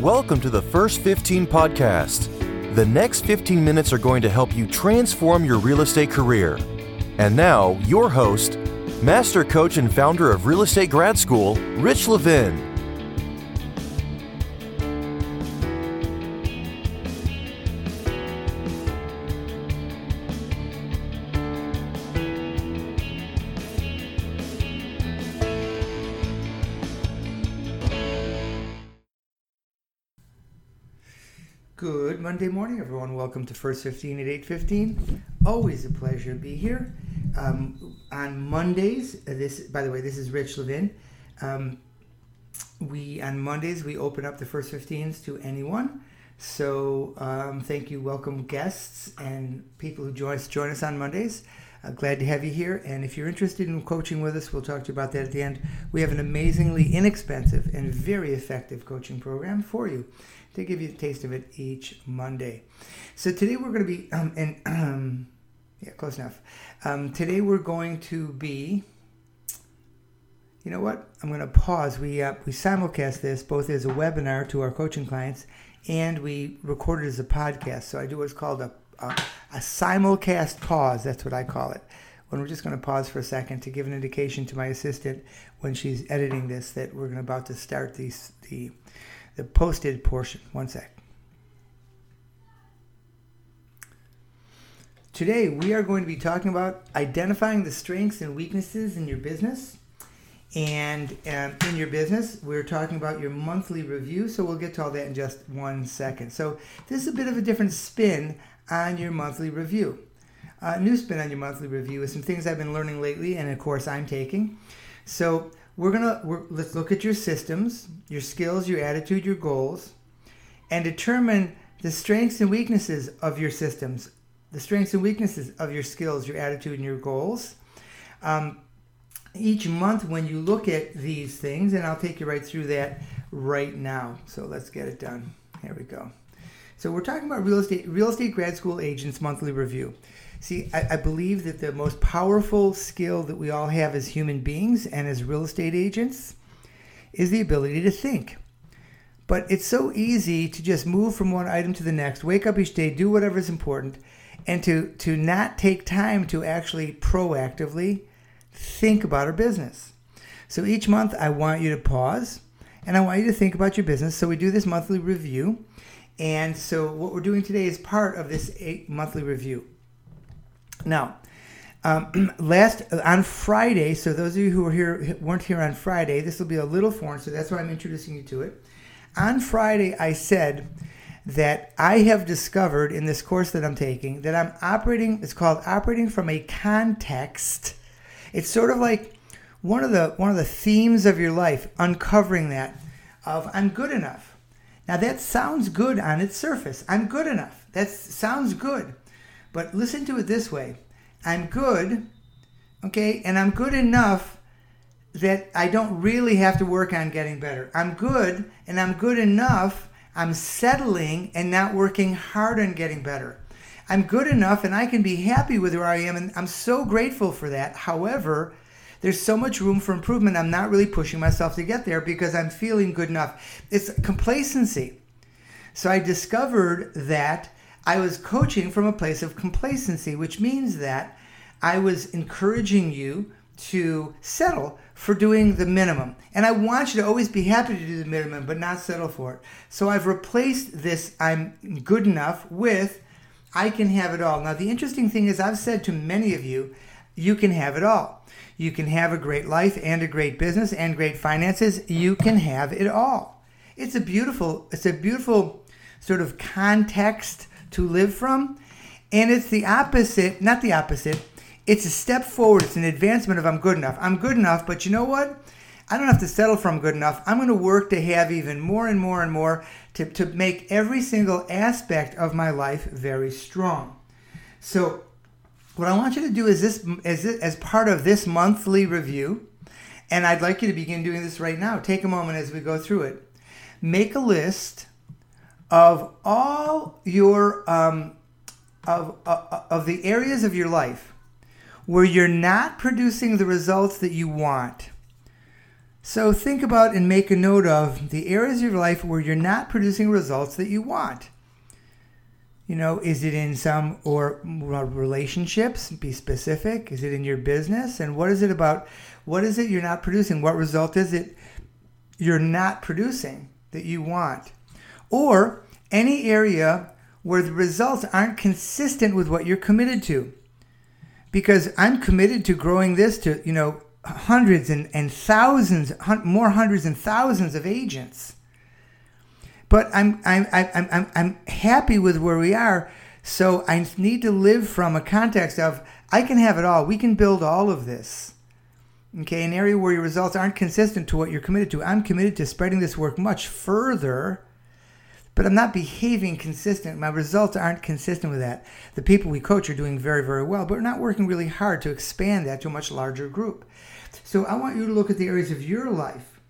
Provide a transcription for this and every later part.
Welcome to the First 15 podcast. The next 15 minutes are going to help you transform your real estate career. And now, your host, Master Coach and founder of Real Estate Grad School, Rich Levin. Good Monday morning, everyone. Welcome to First 15 at 8:15. Always a pleasure to be here. Um, on Mondays, uh, this by the way, this is Rich Levin. Um, we on Mondays we open up the First 15s to anyone. So um, thank you, welcome guests and people who join us join us on Mondays. Uh, glad to have you here. And if you're interested in coaching with us, we'll talk to you about that at the end. We have an amazingly inexpensive and very effective coaching program for you to give you a taste of it each Monday. So today we're going to be, um, and um, yeah, close enough. Um, today we're going to be. You know what? I'm going to pause. We uh, we simulcast this both as a webinar to our coaching clients, and we record it as a podcast. So I do what's called a a, a simulcast pause. That's what I call it. When we're just going to pause for a second to give an indication to my assistant when she's editing this that we're about to start these the the posted portion. One sec. Today, we are going to be talking about identifying the strengths and weaknesses in your business. And um, in your business, we're talking about your monthly review. So we'll get to all that in just one second. So this is a bit of a different spin on your monthly review. Uh, new spin on your monthly review is some things I've been learning lately, and of course, I'm taking. So we're gonna we're, let's look at your systems, your skills, your attitude, your goals, and determine the strengths and weaknesses of your systems, the strengths and weaknesses of your skills, your attitude, and your goals. Um, each month, when you look at these things, and I'll take you right through that right now. So let's get it done. Here we go. So we're talking about real estate real estate grad school agents monthly review. See, I, I, believe that the most powerful skill that we all have as human beings and as real estate agents is the ability to think. But it's so easy to just move from one item to the next, wake up each day, do whatever is important, and to, to not take time to actually proactively think about our business. So each month, I want you to pause and I want you to think about your business. So we do this monthly review. And so what we're doing today is part of this monthly review. Now, um, last on Friday, so those of you who were here weren't here on Friday, this will be a little foreign, so that's why I'm introducing you to it. On Friday, I said that I have discovered in this course that I'm taking that I'm operating. It's called operating from a context. It's sort of like one of the one of the themes of your life, uncovering that of I'm good enough. Now that sounds good on its surface. I'm good enough. That sounds good. But listen to it this way I'm good, okay, and I'm good enough that I don't really have to work on getting better. I'm good, and I'm good enough. I'm settling and not working hard on getting better. I'm good enough and I can be happy with where I am, and I'm so grateful for that. However, there's so much room for improvement. I'm not really pushing myself to get there because I'm feeling good enough. It's complacency. So I discovered that I was coaching from a place of complacency, which means that I was encouraging you to settle for doing the minimum. And I want you to always be happy to do the minimum, but not settle for it. So I've replaced this I'm good enough with I can have it all. Now, the interesting thing is, I've said to many of you, you can have it all. You can have a great life and a great business and great finances. You can have it all. It's a beautiful, it's a beautiful sort of context to live from. And it's the opposite, not the opposite, it's a step forward. It's an advancement of I'm good enough. I'm good enough, but you know what? I don't have to settle for I'm good enough. I'm going to work to have even more and more and more to, to make every single aspect of my life very strong. So, what I want you to do is this as, as part of this monthly review, and I'd like you to begin doing this right now. Take a moment as we go through it. Make a list of all your um, of, uh, of the areas of your life where you're not producing the results that you want So think about and make a note of the areas of your life where you're not producing results that you want. You know, is it in some or uh, relationships? Be specific. Is it in your business? And what is it about? What is it you're not producing? What result is it you're not producing that you want? Or any area where the results aren't consistent with what you're committed to. Because I'm committed to growing this to, you know, hundreds and, and thousands, more hundreds and thousands of agents. But I'm, I'm, I'm, I'm, I'm happy with where we are. So I need to live from a context of I can have it all. We can build all of this. Okay, an area where your results aren't consistent to what you're committed to. I'm committed to spreading this work much further but I'm not behaving consistent. My results aren't consistent with that. The people we coach are doing very, very well, but we're not working really hard to expand that to a much larger group. So I want you to look at the areas of your life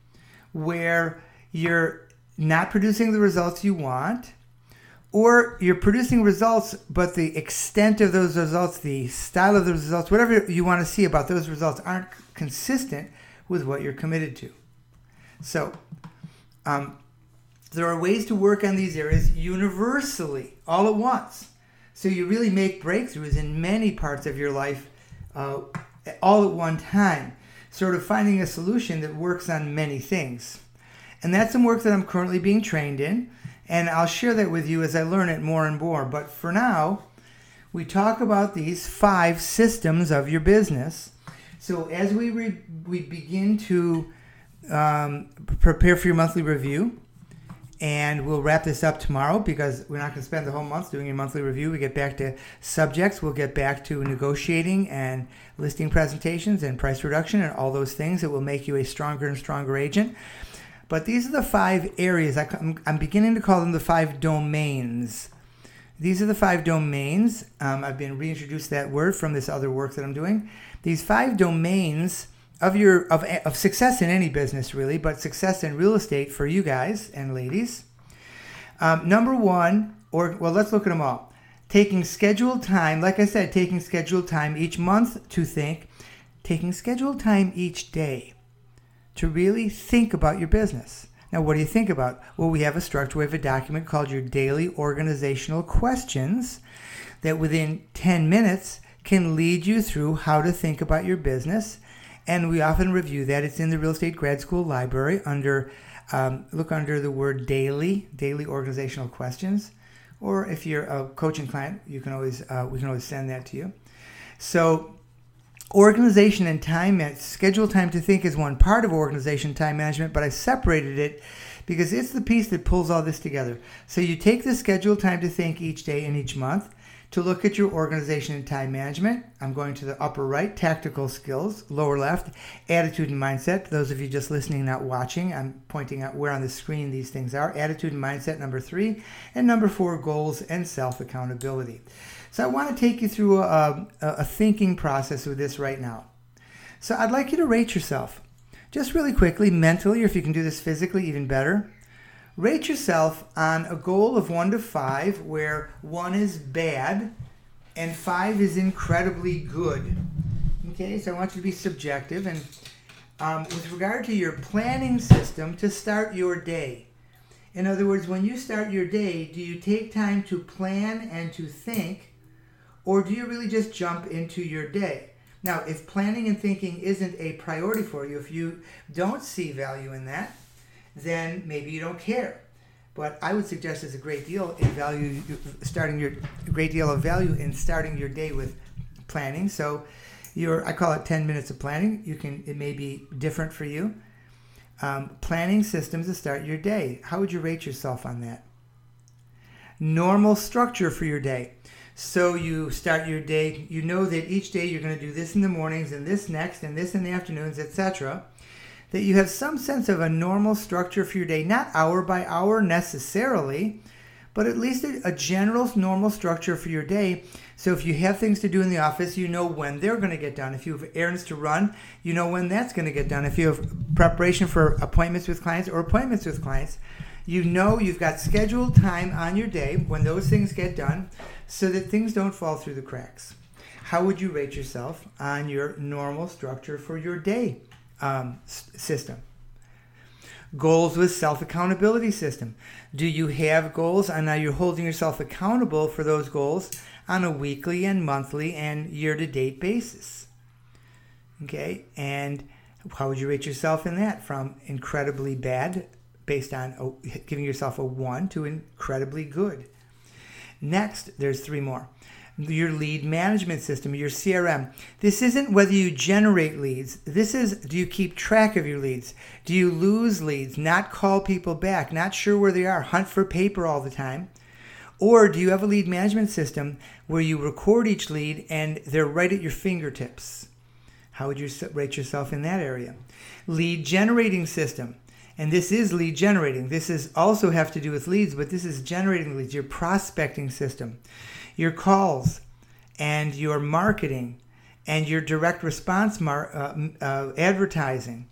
where you're not producing the results you want, or you're producing results, but the extent of those results, the style of those results, whatever you want to see about those results aren't consistent with what you're committed to. So, um, there are ways to work on these areas universally, all at once. So you really make breakthroughs in many parts of your life uh, all at one time, sort of finding a solution that works on many things. And that's some work that I'm currently being trained in, and I'll share that with you as I learn it more and more. But for now, we talk about these five systems of your business. So as we re- we begin to um, prepare for your monthly review, and we'll wrap this up tomorrow because we're not going to spend the whole month doing a monthly review. We get back to subjects. We'll get back to negotiating and listing presentations and price reduction and all those things that will make you a stronger and stronger agent. But these are the five areas. I'm beginning to call them the five domains. These are the five domains. Um, I've been reintroduced that word from this other work that I'm doing. These five domains of your of, of success in any business really but success in real estate for you guys and ladies um, number one or well let's look at them all taking scheduled time like i said taking scheduled time each month to think taking scheduled time each day to really think about your business now what do you think about well we have a structure we have a document called your daily organizational questions that within 10 minutes can lead you through how to think about your business and we often review that. It's in the Real Estate Grad School Library under um, look under the word daily, daily organizational questions, or if you're a coaching client, you can always uh, we can always send that to you. So organization and time schedule time to think is one part of organization time management but i separated it because it's the piece that pulls all this together so you take the schedule time to think each day and each month to look at your organization and time management, I'm going to the upper right, tactical skills, lower left, attitude and mindset. Those of you just listening, not watching, I'm pointing out where on the screen these things are. Attitude and mindset, number three. And number four, goals and self accountability. So I want to take you through a, a, a thinking process with this right now. So I'd like you to rate yourself. Just really quickly, mentally, or if you can do this physically, even better. Rate yourself on a goal of 1 to 5, where 1 is bad and 5 is incredibly good. Okay, so I want you to be subjective. And um, with regard to your planning system, to start your day. In other words, when you start your day, do you take time to plan and to think, or do you really just jump into your day? Now, if planning and thinking isn't a priority for you, if you don't see value in that, then maybe you don't care. But I would suggest there's a great deal in value, starting your great deal of value in starting your day with planning. So, your I call it 10 minutes of planning. You can it may be different for you. Um, planning systems to start your day. How would you rate yourself on that? Normal structure for your day. So you start your day. You know that each day you're going to do this in the mornings and this next and this in the afternoons, etc that you have some sense of a normal structure for your day, not hour by hour necessarily, but at least a, general normal structure for your day. So if you have things to do in the office, you know when they're going to get done. If you have errands to run, you know when that's going to get done. If you have preparation for appointments with clients or appointments with clients, you know you've got scheduled time on your day when those things get done so that things don't fall through the cracks. How would you rate yourself on your normal structure for your day? um, system. Goals with self accountability system. Do you have goals and are you holding yourself accountable for those goals on a weekly and monthly and year to date basis? Okay, and how would you rate yourself in that from incredibly bad based on giving yourself a 1 to incredibly good? Next, there's three more your lead management system, your CRM. This isn't whether you generate leads. This is do you keep track of your leads? Do you lose leads, not call people back, not sure where they are, hunt for paper all the time? Or do you have a lead management system where you record each lead and they're right at your fingertips? How would you rate yourself in that area? Lead generating system. And this is lead generating. This is also have to do with leads, but this is generating leads, your prospecting system your calls and your marketing and your direct response mar- uh, uh, advertising.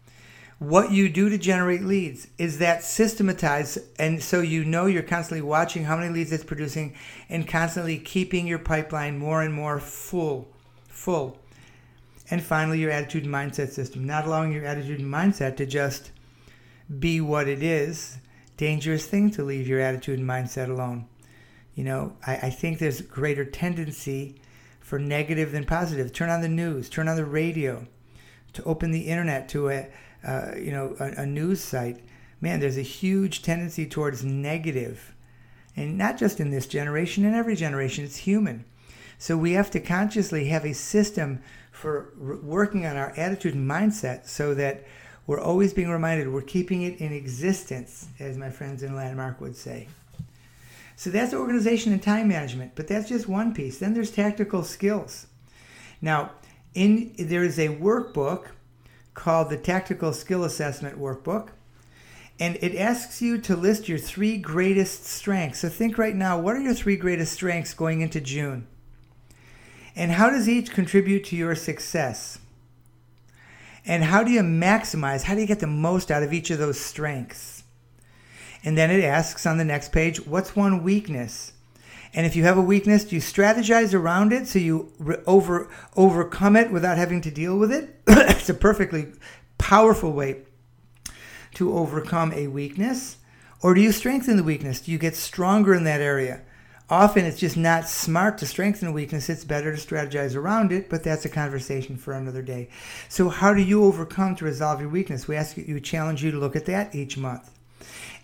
What you do to generate leads is that systematized, and so you know you're constantly watching how many leads it's producing and constantly keeping your pipeline more and more full. Full. And finally, your attitude and mindset system, not allowing your attitude and mindset to just be what it is. Dangerous thing to leave your attitude and mindset alone. You know, I, I think there's greater tendency for negative than positive. Turn on the news, turn on the radio, to open the internet to a, uh, you know, a, a news site. Man, there's a huge tendency towards negative, and not just in this generation, in every generation. It's human. So we have to consciously have a system for working on our attitude and mindset so that we're always being reminded we're keeping it in existence, as my friends in Landmark would say. So that's organization and time management, but that's just one piece. Then there's tactical skills. Now, in there is a workbook called the Tactical Skill Assessment Workbook, and it asks you to list your three greatest strengths. So think right now, what are your three greatest strengths going into June? And how does each contribute to your success? And how do you maximize, how do you get the most out of each of those strengths? And then it asks on the next page, what's one weakness? And if you have a weakness, do you strategize around it so you re- over overcome it without having to deal with it? it's a perfectly powerful way to overcome a weakness. Or do you strengthen the weakness? Do you get stronger in that area? Often it's just not smart to strengthen a weakness. It's better to strategize around it, but that's a conversation for another day. So, how do you overcome to resolve your weakness? We ask you, we challenge you to look at that each month.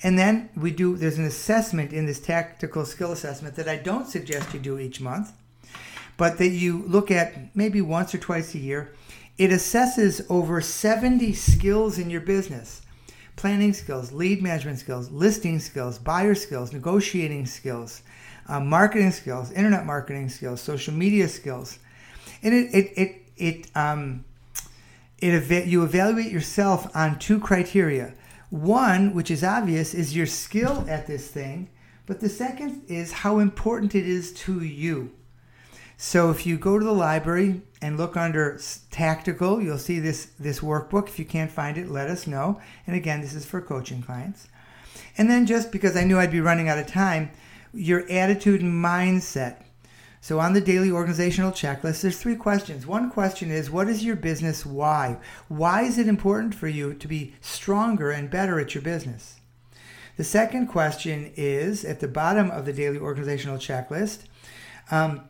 And then we do, there's an assessment in this tactical skill assessment that I don't suggest you do each month, but that you look at maybe once or twice a year. It assesses over 70 skills in your business planning skills, lead management skills, listing skills, buyer skills, negotiating skills, uh, marketing skills, internet marketing skills, social media skills. And it, it, it, it, um, it you evaluate yourself on two criteria one, which is obvious, is your skill at this thing, but the second is how important it is to you. So if you go to the library and look under tactical, you'll see this this workbook. If you can't find it, let us know. And again, this is for coaching clients. And then just because I knew I'd be running out of time, your attitude and mindset. So on the daily organizational checklist, there's three questions. One question is, what is your business why? Why is it important for you to be stronger and better at your business? The second question is at the bottom of the daily organizational checklist. Um,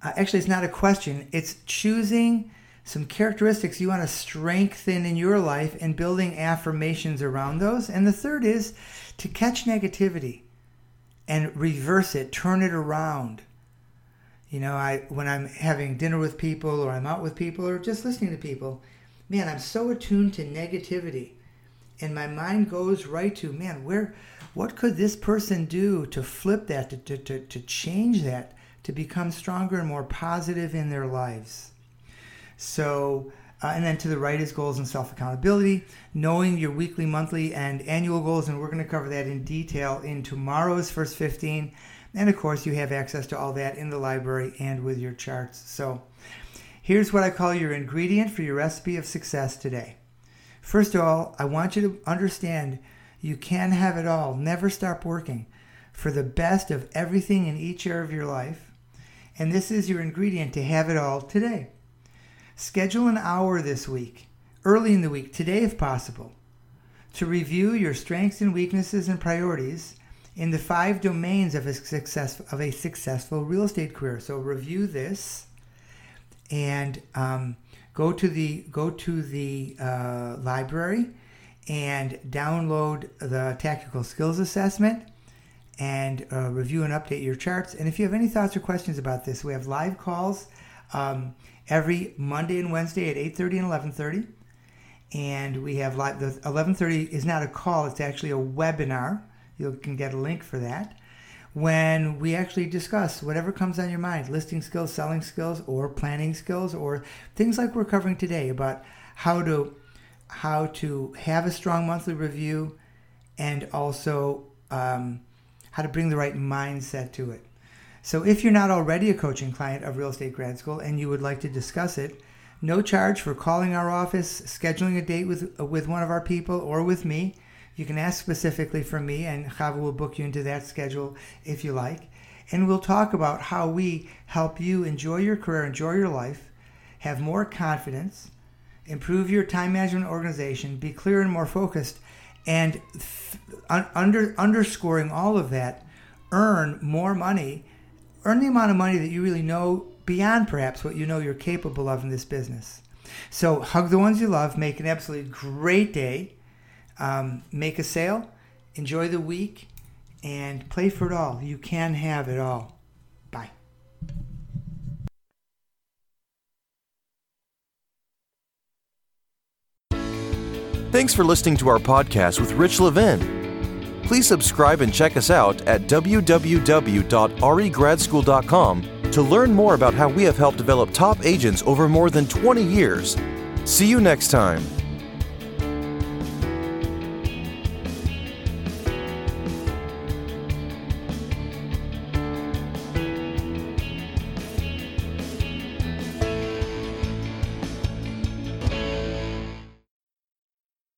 uh, actually, it's not a question. It's choosing some characteristics you want to strengthen in your life and building affirmations around those. And the third is to catch negativity and reverse it, turn it around. You know, I when I'm having dinner with people or I'm out with people or just listening to people, man, I'm so attuned to negativity. And my mind goes right to, man, where what could this person do to flip that, to, to, to, to change that, to become stronger and more positive in their lives? So, uh, and then to the right is goals and self accountability, knowing your weekly, monthly, and annual goals. And we're going to cover that in detail in tomorrow's first 15. And of course, you have access to all that in the library and with your charts. So here's what I call your ingredient for your recipe of success today. First of all, I want you to understand you can have it all. Never stop working for the best of everything in each area of your life. And this is your ingredient to have it all today. Schedule an hour this week, early in the week, today if possible, to review your strengths and weaknesses and priorities in the five domains of a success of a successful real estate career. So review this and um, go to the go to the uh, library and download the tactical skills assessment and uh, review and update your charts. And if you have any thoughts or questions about this, we have live calls um, every Monday and Wednesday at 8:30 and 11:30. And we have live. The 11:30 is not a call; it's actually a webinar. You can get a link for that. When we actually discuss whatever comes on your mind, listing skills, selling skills, or planning skills, or things like we're covering today about how to how to have a strong monthly review, and also um, how to bring the right mindset to it. So if you're not already a coaching client of Real Estate Grad School and you would like to discuss it, no charge for calling our office, scheduling a date with with one of our people or with me. You can ask specifically for me, and Chava will book you into that schedule if you like. And we'll talk about how we help you enjoy your career, enjoy your life, have more confidence, improve your time management organization, be clear and more focused, and under, underscoring all of that, earn more money, earn the amount of money that you really know beyond perhaps what you know you're capable of in this business. So hug the ones you love, make an absolutely great day, um, make a sale, enjoy the week, and play for it all. You can have it all. Bye. Thanks for listening to our podcast with Rich Levin. Please subscribe and check us out at www.regradschool.com to learn more about how we have helped develop top agents over more than 20 years. See you next time.